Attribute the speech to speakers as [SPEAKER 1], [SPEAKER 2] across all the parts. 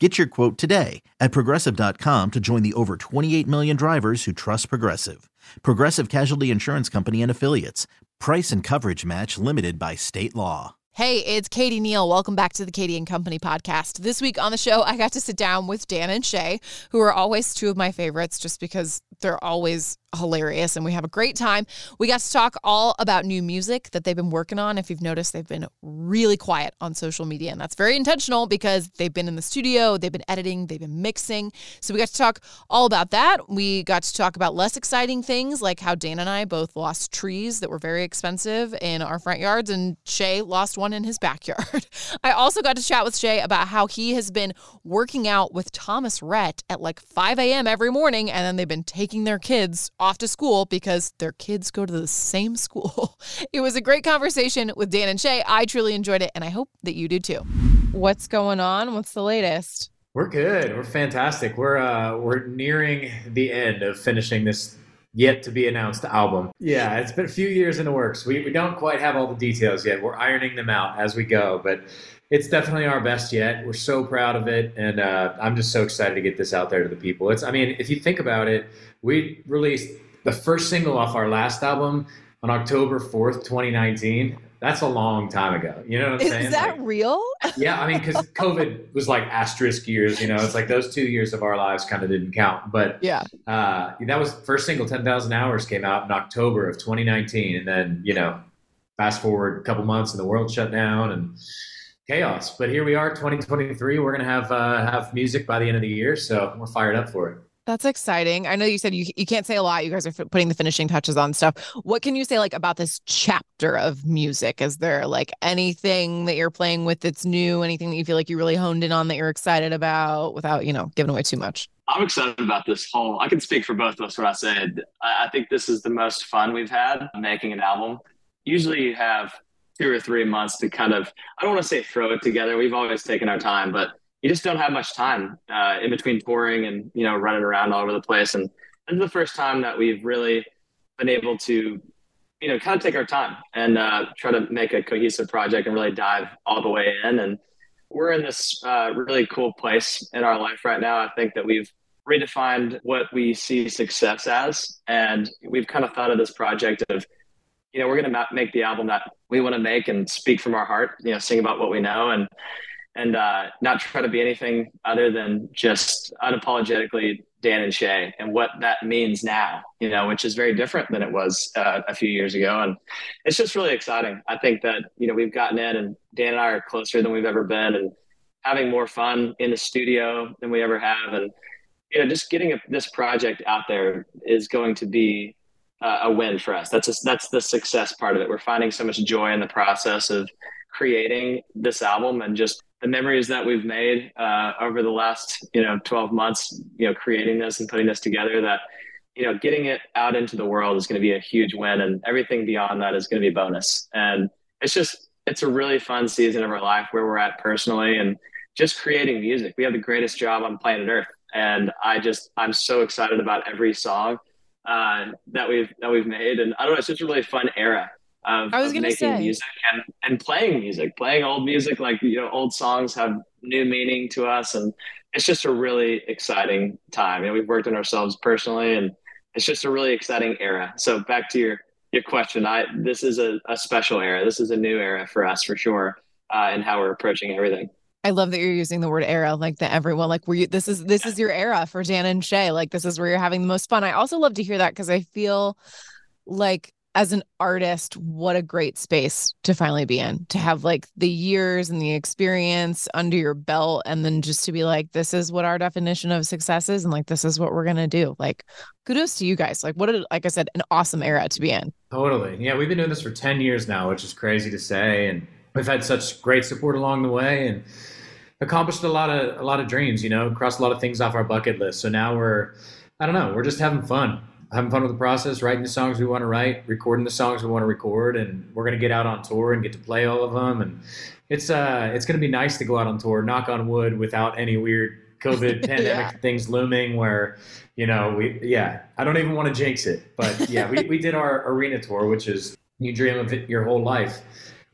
[SPEAKER 1] Get your quote today at progressive.com to join the over 28 million drivers who trust Progressive. Progressive Casualty Insurance Company and Affiliates. Price and coverage match limited by state law.
[SPEAKER 2] Hey, it's Katie Neal. Welcome back to the Katie and Company podcast. This week on the show, I got to sit down with Dan and Shay, who are always two of my favorites just because they're always hilarious and we have a great time. We got to talk all about new music that they've been working on. If you've noticed, they've been really quiet on social media, and that's very intentional because they've been in the studio, they've been editing, they've been mixing. So we got to talk all about that. We got to talk about less exciting things like how Dan and I both lost trees that were very expensive in our front yards, and Shay lost one in his backyard. I also got to chat with Shay about how he has been working out with Thomas Rhett at like 5 a.m. every morning, and then they've been taking their kids off to school because their kids go to the same school. It was a great conversation with Dan and Shay. I truly enjoyed it, and I hope that you do too. What's going on? What's the latest?
[SPEAKER 3] We're good. We're fantastic. We're uh we're nearing the end of finishing this yet to be announced album. Yeah, it's been a few years in the works. We we don't quite have all the details yet. We're ironing them out as we go, but it's definitely our best yet. We're so proud of it, and uh, I'm just so excited to get this out there to the people. It's, I mean, if you think about it, we released the first single off our last album on October 4th, 2019. That's a long time ago. You know what I'm
[SPEAKER 2] Is
[SPEAKER 3] saying?
[SPEAKER 2] Is that
[SPEAKER 3] Like,
[SPEAKER 2] real?
[SPEAKER 3] yeah, I mean, because COVID was like asterisk years. You know, it's like those two years of our lives kind of didn't count. But
[SPEAKER 2] Yeah.
[SPEAKER 3] uh, that was first single, 10,000 Hours, came out in October of 2019. And then, you know, fast forward a couple months and the world shut down and chaos. But here we are, 2023. We're going to have uh, have music by the end of the year. So we're fired up for it.
[SPEAKER 2] That's exciting. I know you said you you can't say a lot. You guys are f- putting the finishing touches on stuff. What can you say like about this chapter of music? Is there like anything that you're playing with that's new? Anything that you feel like you really honed in on that you're excited about without, you know, giving away too much?
[SPEAKER 4] I'm excited about this whole. I can speak for both of us when I said I, I think this is the most fun we've had making an album. Usually, you have two or three months to kind of. I don't want to say throw it together. We've always taken our time, but you just don't have much time uh, in between touring and you know running around all over the place. And this is the first time that we've really been able to, you know, kind of take our time and uh, try to make a cohesive project and really dive all the way in. And we're in this uh, really cool place in our life right now. I think that we've redefined what we see success as, and we've kind of thought of this project of, you know, we're going to make the album that we want to make and speak from our heart. You know, sing about what we know and and uh, not try to be anything other than just unapologetically Dan and Shay and what that means now, you know, which is very different than it was uh, a few years ago. And it's just really exciting. I think that, you know, we've gotten in and Dan and I are closer than we've ever been and having more fun in the studio than we ever have. And, you know, just getting a, this project out there is going to be uh, a win for us. That's, a, that's the success part of it. We're finding so much joy in the process of creating this album and just the memories that we've made uh, over the last you know 12 months you know creating this and putting this together that you know getting it out into the world is going to be a huge win and everything beyond that is going to be bonus. And it's just it's a really fun season of our life where we're at personally and just creating music. We have the greatest job on planet earth and i just i'm so excited about every song uh, that we've that we've made. And i don't know it's just a really fun era of,
[SPEAKER 2] I was
[SPEAKER 4] of making
[SPEAKER 2] say.
[SPEAKER 4] music and, and playing music, playing old music. Like, you know, old songs have new meaning to us. And it's just a really exciting time. You know, we've worked on ourselves personally and it's just a really exciting era. So back to your, your question, I, this is a, a special era. This is a new era for us for sure. Uh, and how we're approaching everything.
[SPEAKER 2] I love that you're using the word era, like that everyone, like were you this is this is your era for Dan and Shay. Like this is where you're having the most fun. I also love to hear that because I feel like as an artist, what a great space to finally be in, to have like the years and the experience under your belt, and then just to be like, this is what our definition of success is, and like, this is what we're going to do. Like, kudos to you guys. Like, what, a, like I said, an awesome era to be in.
[SPEAKER 3] Totally. Yeah. We've been doing this for 10 years now, which is crazy to say. And we've had such great support along the way and accomplished a lot of, a lot of dreams, you know, crossed a lot of things off our bucket list. So now we're, I don't know, we're just having fun having fun with the process, writing the songs we want to write, recording the songs we want to record, and we're gonna get out on tour and get to play all of them. And it's uh, it's gonna be nice to go out on tour, knock on wood, without any weird COVID pandemic yeah. things looming. Where you know we, yeah, I don't even want to jinx it, but yeah, we we did our arena tour, which is you dream of it your whole life.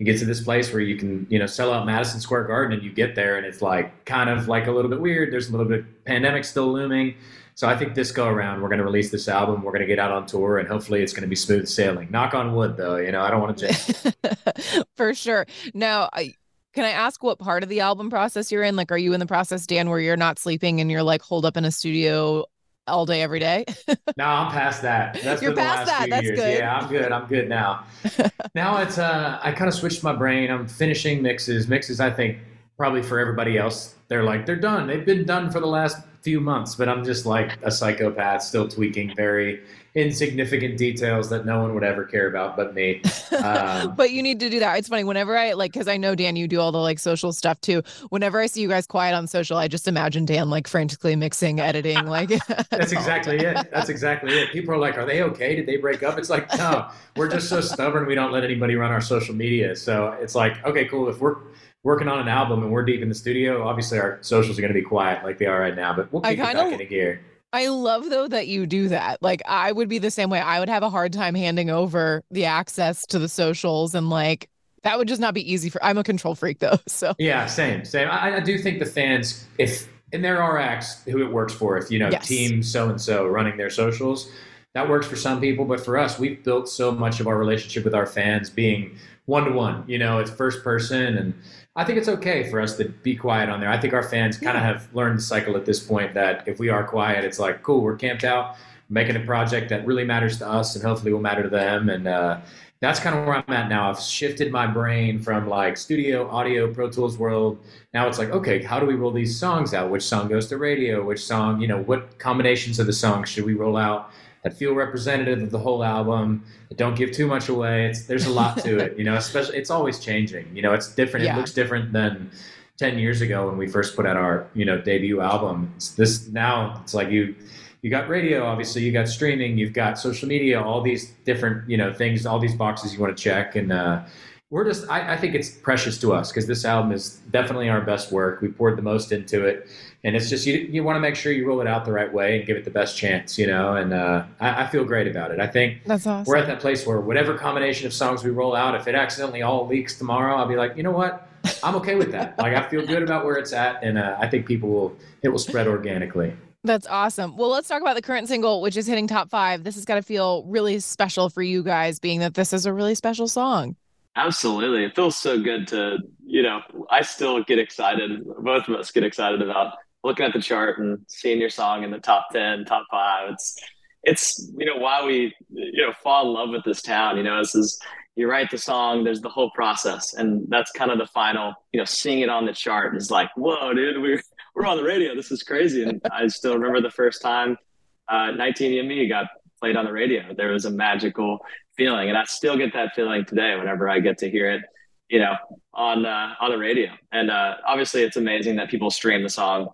[SPEAKER 3] You get to this place where you can, you know, sell out Madison Square Garden, and you get there, and it's like kind of like a little bit weird. There's a little bit pandemic still looming so I think this go around, we're going to release this album. We're going to get out on tour, and hopefully, it's going to be smooth sailing. Knock on wood, though. You know, I don't want
[SPEAKER 2] to For sure. Now, I, can I ask what part of the album process you're in? Like, are you in the process, Dan, where you're not sleeping and you're like holed up in a studio all day, every day?
[SPEAKER 3] no, I'm past that.
[SPEAKER 2] That's you're past that. That's
[SPEAKER 3] years.
[SPEAKER 2] good.
[SPEAKER 3] Yeah, I'm good. I'm good now. now it's uh, I kind of switched my brain. I'm finishing mixes. Mixes, I think, probably for everybody else, they're like they're done. They've been done for the last few months, but I'm just like a psychopath, still tweaking very insignificant details that no one would ever care about but me.
[SPEAKER 2] Um, but you need to do that. It's funny whenever I like because I know Dan, you do all the like social stuff too. Whenever I see you guys quiet on social, I just imagine Dan like frantically mixing, editing. Like
[SPEAKER 3] that's exactly it. That's exactly it. People are like, "Are they okay? Did they break up?" It's like, no, we're just so stubborn. We don't let anybody run our social media. So it's like, okay, cool. If we're working on an album and we're deep in the studio, obviously our socials are going to be quiet like they are right now, but we'll keep I it back into gear.
[SPEAKER 2] I love though that you do that. Like I would be the same way. I would have a hard time handing over the access to the socials and like that would just not be easy for I'm a control freak though. So
[SPEAKER 3] Yeah, same. Same. I, I do think the fans if and there are acts who it works for if you know yes. team so and so running their socials that works for some people but for us we've built so much of our relationship with our fans being one to one you know it's first person and I think it's okay for us to be quiet on there. I think our fans kind of have learned the cycle at this point that if we are quiet, it's like, cool, we're camped out, making a project that really matters to us and hopefully will matter to them. And uh, that's kind of where I'm at now. I've shifted my brain from like studio, audio, Pro Tools world. Now it's like, okay, how do we roll these songs out? Which song goes to radio? Which song, you know, what combinations of the songs should we roll out? That feel representative of the whole album that don't give too much away. It's there's a lot to it you know especially it's always changing. You know it's different yeah. it looks different than 10 years ago when we first put out our you know debut album. It's this now it's like you you got radio obviously you got streaming you've got social media all these different you know things all these boxes you want to check. And uh, we're just I, I think it's precious to us because this album is definitely our best work. We poured the most into it and it's just you you want to make sure you roll it out the right way and give it the best chance, you know. And uh, I, I, feel great about it. I think
[SPEAKER 2] that's awesome.
[SPEAKER 3] We're at that place where whatever combination of songs we roll out, if it accidentally all leaks tomorrow, I'll be like, you know what, I'm okay with that. like I feel good about where it's at, and uh, I think people will it will spread organically.
[SPEAKER 2] That's awesome. Well, let's talk about the current single, which is hitting top five. This has got to feel really special for you guys, being that this is a really special song.
[SPEAKER 4] Absolutely. It feels so good to, you know, I still get excited. Both of us get excited about looking at the chart and seeing your song in the top 10 top five it's it's you know why we you know fall in love with this town you know this is you write the song there's the whole process and that's kind of the final you know seeing it on the chart is like whoa dude we're, we're on the radio this is crazy and i still remember the first time uh, 19 and me got played on the radio. There was a magical feeling and i still get that feeling today whenever i get to hear it you know on uh, on the radio and uh, obviously it's amazing that people stream the song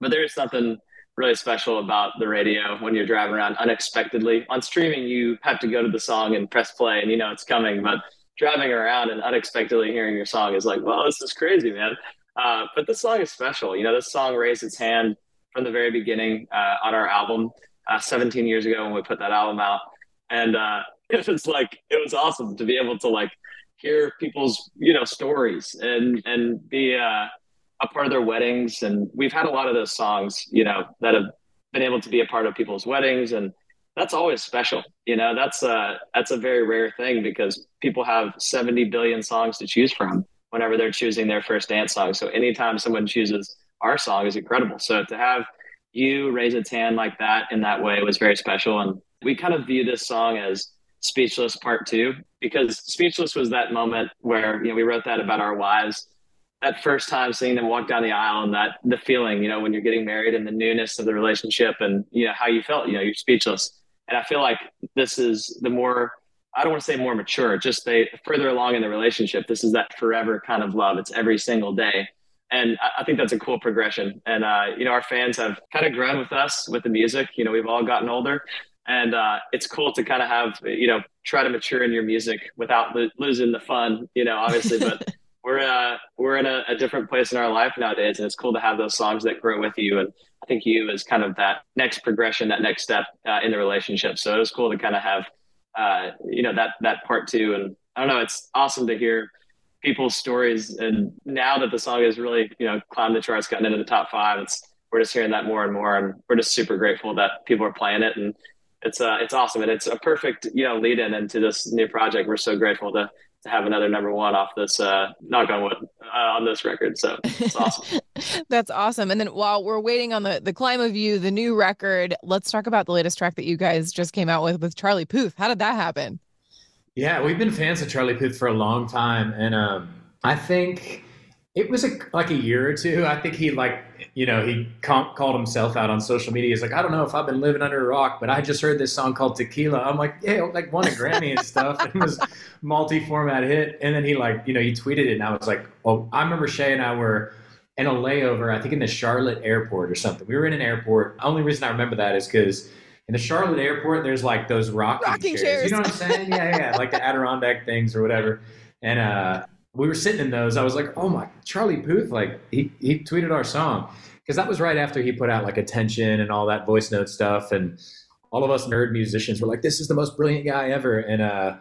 [SPEAKER 4] but there is something really special about the radio when you're driving around unexpectedly. On streaming, you have to go to the song and press play, and you know it's coming. But driving around and unexpectedly hearing your song is like, well, this is crazy, man. Uh, but this song is special. You know, this song raised its hand from the very beginning uh, on our album uh, 17 years ago when we put that album out, and uh, it was like it was awesome to be able to like hear people's you know stories and and be uh, a part of their weddings. And we've had a lot of those songs, you know, that have been able to be a part of people's weddings. And that's always special. You know, that's a, that's a very rare thing because people have 70 billion songs to choose from. whenever they're choosing their first dance song. So anytime someone chooses our song is incredible. So to have you raise a hand like that in that way was very special. And we kind of view this song as Speechless Part Two because Speechless was that moment where you know we wrote that about our wives. That first time seeing them walk down the aisle and that the feeling, you know, when you're getting married and the newness of the relationship and you know how you felt, you know, you're speechless. And I feel like this is the more I don't want to say more mature, just they further along in the relationship. This is that forever kind of love. It's every single day. And I, think that's a cool progression. And, uh, you know, our fans have kind of grown with us with the music. You know, we've all gotten older. And uh, it's cool to kind of have, you know, try to mature in your music without lo- losing the fun, you know, obviously. But we're, uh, we're in a, a different place in our life nowadays. And it's cool to have those songs that grow with you. And I think you is kind of that next progression, that next step uh, in the relationship. So it was cool to kind of have uh, you know that that part two and i don't know it's awesome to hear people's stories and now that the song has really you know climbed the charts gotten into the top five it's we're just hearing that more and more and we're just super grateful that people are playing it and it's uh it's awesome and it's a perfect you know lead in into this new project we're so grateful to to have another number one off this uh knock on wood uh, on this record. So it's awesome.
[SPEAKER 2] That's awesome. And then while we're waiting on the the climb of you the new record let's talk about the latest track that you guys just came out with with charlie puth. How did that happen?
[SPEAKER 3] Yeah we've been fans of charlie puth for a long time. And um i think it was a, like a year or two. I think he like, you know, he called himself out on social media. He's like, I don't know if I've been living under a rock, but I just heard this song called Tequila. I'm like, yeah, like won a Grammy and stuff. It was multi-format hit. And then he like, you know, he tweeted it, and I was like, oh, I remember Shay and I were in a layover. I think in the Charlotte airport or something. We were in an airport. Only reason I remember that is because in the Charlotte airport, there's like those rocking,
[SPEAKER 2] rocking
[SPEAKER 3] chairs.
[SPEAKER 2] chairs.
[SPEAKER 3] You know what I'm saying? yeah, yeah, like the Adirondack things or whatever. And uh, we were sitting in those. I was like, oh my, Charlie Puth, like he, he tweeted our song because that was right after he put out like attention and all that voice note stuff. And all of us nerd musicians were like, this is the most brilliant guy ever. And, uh,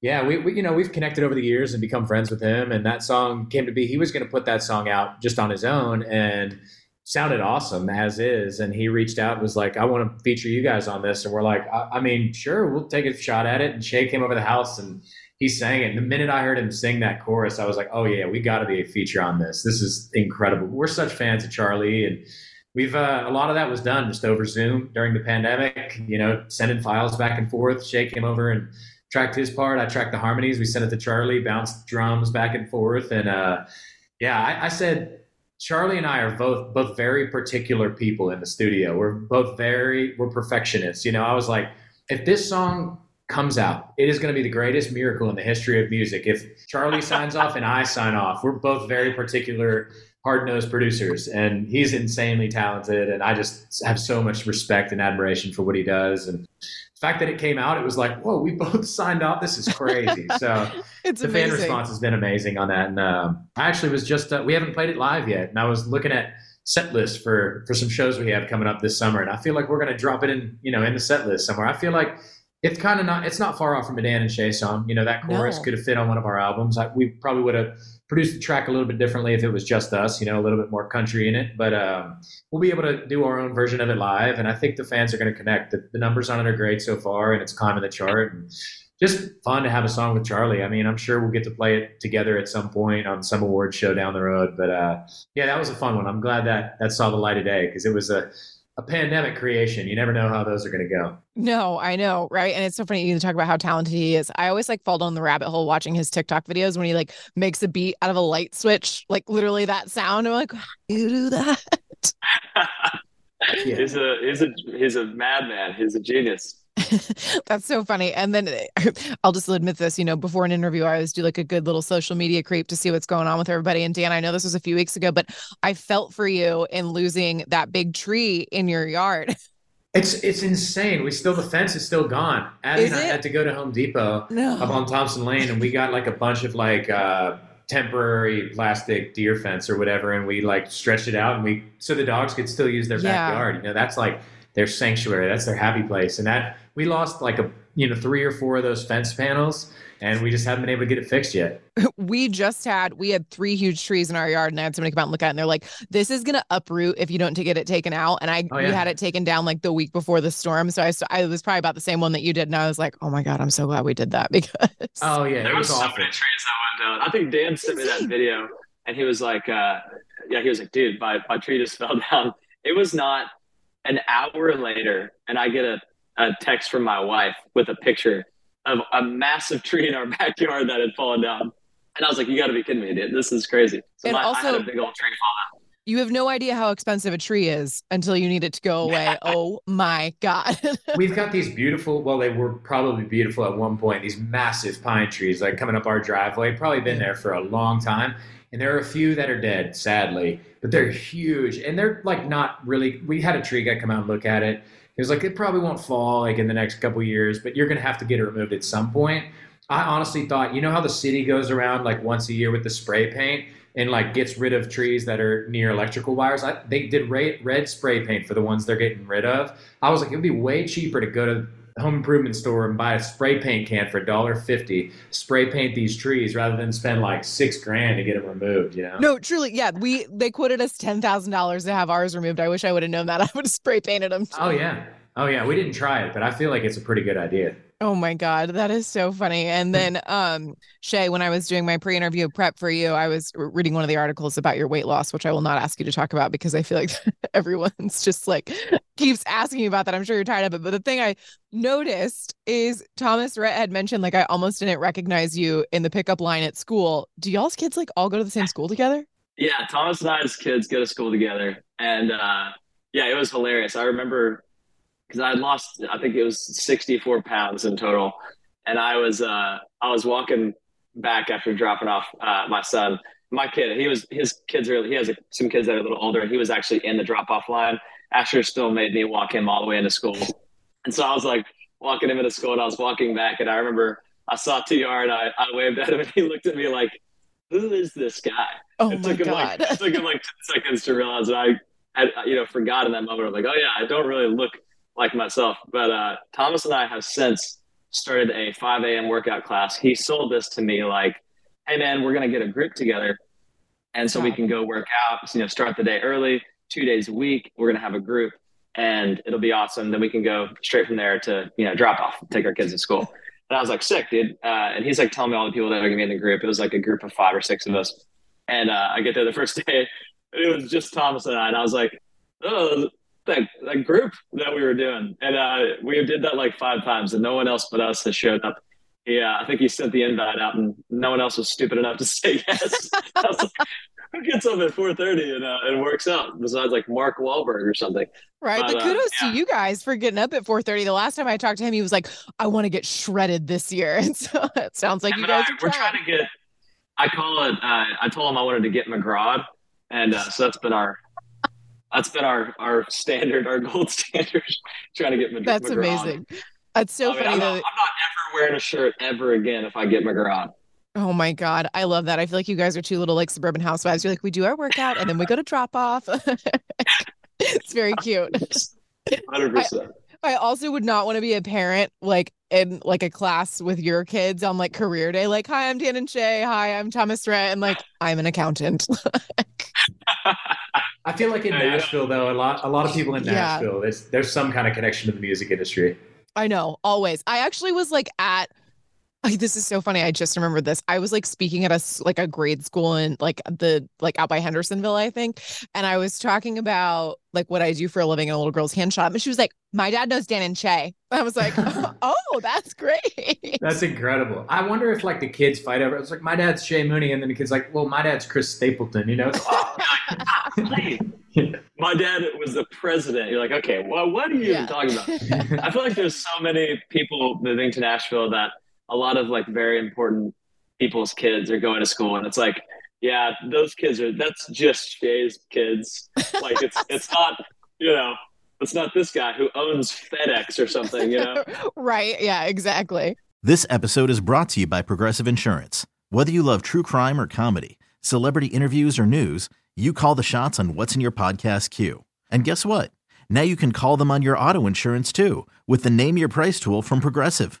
[SPEAKER 3] yeah, we, we, you know, we've connected over the years and become friends with him. And that song came to be, he was going to put that song out just on his own and sounded awesome as is. And he reached out and was like, I want to feature you guys on this. And we're like, I, I mean, sure, we'll take a shot at it. And Shay came over the house and, he sang it. And the minute I heard him sing that chorus, I was like, oh yeah, we got to be a feature on this. This is incredible. We're such fans of Charlie, and we've uh, a lot of that was done just over Zoom during the pandemic. You know, sending files back and forth. Shay came over and tracked his part. I tracked the harmonies. We sent it to Charlie, bounced drums back and forth, and uh, yeah, I, I said. Charlie and I are both both very particular people in the studio. We're both very we're perfectionists. You know, I was like, if this song comes out. It is going to be the greatest miracle in the history of music. If Charlie signs off and I sign off, we're both very particular, hard nosed producers, and he's insanely talented. And I just have so much respect and admiration for what he does. And the fact that it came out, it was like, whoa, we both signed off. This is crazy. So
[SPEAKER 2] it's
[SPEAKER 3] the
[SPEAKER 2] amazing.
[SPEAKER 3] fan response has been amazing on that. And um, I actually was just, uh, we haven't played it live yet. And I was looking at, set list for for some shows we have coming up this summer and i feel like we're going to drop it in you know in the set list somewhere i feel like it's kind of not it's not far off from a Dan and Shay song. You know, that chorus
[SPEAKER 2] No.
[SPEAKER 3] could have fit on one of our albums. I, we probably would have produced the track a little bit differently if it was just us, you know, a little bit more country in it. But um, we'll be able to do our own version of it live, and I think the fans are going to connect. The, the numbers on it are great so far, and it's climbing the chart. And just fun to have a song with Charlie. I mean, I'm sure we'll get to play it together at some point on some award show down the road. But uh, yeah, that was a fun one. I'm glad that that saw the light of day because it was a a pandemic creation. You never know how those are going to go.
[SPEAKER 2] No, I know, right? And it's so funny you talk about how talented he is. I always like fall down the rabbit hole watching his TikTok videos when he like makes a beat out of a light switch, like literally that sound. I'm like, how do you do that?
[SPEAKER 3] Yeah.
[SPEAKER 4] He's a he's a he's a madman. He's a genius.
[SPEAKER 2] That's so funny. And then I'll just admit this, you know, before an interview, I always do like a good little social media creep to see what's going on with everybody. And Dan, I know this was a few weeks ago, but I felt for you in losing that big tree in your yard.
[SPEAKER 3] It's it's insane. We still the fence is still gone. Abby
[SPEAKER 2] Is
[SPEAKER 3] and I
[SPEAKER 2] it?
[SPEAKER 3] had to go to Home Depot
[SPEAKER 2] No.
[SPEAKER 3] up on Thompson Lane, and we got like a bunch of like uh, temporary plastic deer fence or whatever, and we like stretched it out, and we so the dogs could still use their
[SPEAKER 2] Yeah.
[SPEAKER 3] backyard. You know, that's like their sanctuary. That's their happy place, and that we lost like a you know three or four of those fence panels, and we just haven't been able to get it fixed yet.
[SPEAKER 2] we just had we had three huge trees in our yard and I had somebody come out and look at it and they're like, this is gonna uproot if you don't get it taken out. And I
[SPEAKER 3] Oh,
[SPEAKER 2] we had it taken down like the week before the storm. So I st- I was probably about the same one that you did. And I was like, oh my God, I'm so glad we did that because
[SPEAKER 3] Oh yeah,
[SPEAKER 4] There
[SPEAKER 3] it
[SPEAKER 4] was
[SPEAKER 3] was
[SPEAKER 4] so
[SPEAKER 3] awful.
[SPEAKER 4] many trees that went down. I think Dan sent me that video, and he was like, uh, "Yeah, he was like, dude, my my tree just fell down." It was not an hour later, and I get a, a text from my wife with a picture of a massive tree in our backyard that had fallen down, and I was like, "You got to be kidding me, dude! This is crazy." So
[SPEAKER 2] And
[SPEAKER 4] my, I had
[SPEAKER 2] also-
[SPEAKER 4] a big old tree fall down.
[SPEAKER 2] you have no idea how expensive a tree is until you need it to go away. oh my God.
[SPEAKER 3] We've got these beautiful, well, they were probably beautiful at one point, these massive pine trees like coming up our driveway, probably been there for a long time. And there are a few that are dead, sadly, but they're huge. And they're like not really, we had a tree guy come out and look at it. He was like, it probably won't fall like in the next couple years, but you're going to have to get it removed at some point. I honestly thought, you know how the city goes around like once a year with the spray paint and like gets rid of trees that are near electrical wires? I, they did red, red spray paint for the ones they're getting rid of. I was like, it would be way cheaper to go to home improvement store and buy a spray paint can for $1.50, spray paint these trees rather than spend like six grand to get them removed, you know?
[SPEAKER 2] no, truly. Yeah. We, they quoted us $10,000 to have ours removed. I wish I would have known that. I would have spray painted them.
[SPEAKER 3] Oh, yeah. Oh, yeah. We didn't try it, but I feel like it's a pretty good idea.
[SPEAKER 2] Oh my God, that is so funny. And then, um, Shay, when I was doing my pre-interview prep for you, I was reading one of the articles about your weight loss, which I will not ask you to talk about because I feel like everyone's just like keeps asking you about that. I'm sure you're tired of it. But the thing I noticed is Thomas Rhett had mentioned like I almost didn't recognize you in the pickup line at school. Do y'all's kids like all go to the same school together?
[SPEAKER 4] Yeah, Thomas and I's kids go to school together, and uh, yeah, it was hilarious. I remember because I had lost, I think it was sixty four pounds in total, and I was uh, I was walking back after dropping off uh, my son. My kid, he was his kids are he has a, some kids that are a little older, and he was actually in the drop off line. Asher still made me walk him all the way into school, and so I was like walking him into school, and I was walking back, and I remember I saw TR, and I, I waved at him, and he looked at me like, "Who is this guy?"
[SPEAKER 2] Oh
[SPEAKER 4] it
[SPEAKER 2] my
[SPEAKER 4] took him
[SPEAKER 2] God.
[SPEAKER 4] like it took him like 10 seconds to realize that I had you know forgot in that moment. I'm like, oh yeah, I don't really look like myself. But uh, Thomas and I have since started a 5 a.m. workout class. He sold this to me like, hey man, we're gonna get a group together, and so we can go work out. You know, start the day early, two days a week. We're gonna have a group, and it'll be awesome. Then we can go straight from there to you know drop off, take our kids to school. And I was like, sick, dude. Uh, and he's like telling me all the people that are gonna be in the group. It was like a group of five or six of us. And uh, I get there the first day, and it was just Thomas and I, and I was like, "Oh, that that group that we were doing," and uh, we did that like five times, and no one else but us has showed up. Yeah, I think he sent the invite out, and no one else was stupid enough to say yes. I was like, "Who gets up at four thirty and uh, and works out?" Besides, like Mark Wahlberg or something.
[SPEAKER 2] Right.
[SPEAKER 4] But,
[SPEAKER 2] But
[SPEAKER 4] uh,
[SPEAKER 2] kudos
[SPEAKER 4] yeah.
[SPEAKER 2] to you guys for getting up at 4:30. The last time I talked to him, he was like, I want to get shredded this year. And so it sounds like
[SPEAKER 4] And
[SPEAKER 2] you guys
[SPEAKER 4] I-
[SPEAKER 2] are
[SPEAKER 4] we're
[SPEAKER 2] trying.
[SPEAKER 4] trying to get. I call it. Uh, I told him I wanted to get McGraw, and uh, so that's been our. That's been our our standard, our gold standard. trying to get Mc-
[SPEAKER 2] That's
[SPEAKER 4] McGraw.
[SPEAKER 2] amazing. That's so
[SPEAKER 4] I mean,
[SPEAKER 2] funny
[SPEAKER 4] I'm, not, I'm not ever wearing a shirt ever again if I get McGraw.
[SPEAKER 2] Oh my God. I love that. I feel like you guys are two little like suburban housewives. You're like, we do our workout and then we go to drop off. it's very cute.
[SPEAKER 4] Hundred percent.
[SPEAKER 2] I also would not want to be a parent like in like a class with your kids on like career day. Like, hi, I'm Dan and Shay. Hi, I'm Thomas Rhett. And like, I'm an accountant.
[SPEAKER 3] I feel like in
[SPEAKER 4] Yeah, yeah.
[SPEAKER 3] Nashville, though, a lot a lot of people in
[SPEAKER 2] Yeah.
[SPEAKER 3] Nashville, there's, there's some kind of connection to the music industry.
[SPEAKER 2] I know, always. I actually was like at like, this is so funny. I just remembered this. I was like speaking at a like a grade school in like the like out by Hendersonville, I think, and I was talking about like what I do for a living. And a little girl's hand shot, and she was like, "My dad knows Dan and Shay." I was like, "Oh, that's great."
[SPEAKER 3] That's incredible. I wonder if like the kids fight over. It's like my dad's Shay Mooney, and then the kid's like, "Well, my dad's Chris Stapleton." You know? It's, oh,
[SPEAKER 4] my dad was the president. You're like, okay, well, what are you
[SPEAKER 2] Yeah.
[SPEAKER 4] even talking about? I feel like there's so many people moving to Nashville that a lot of like very important people's kids are going to school, and it's like, yeah, those kids are. That's just Shay's kids. Like it's it's not you know it's not this guy who owns FedEx or something. You know.
[SPEAKER 2] right? Yeah, exactly.
[SPEAKER 1] This episode is brought to you by Progressive Insurance. Whether you love true crime or comedy, celebrity interviews or news, you call the shots on what's in your podcast queue. And guess what? Now you can call them on your auto insurance too with the Name Your Price tool from Progressive.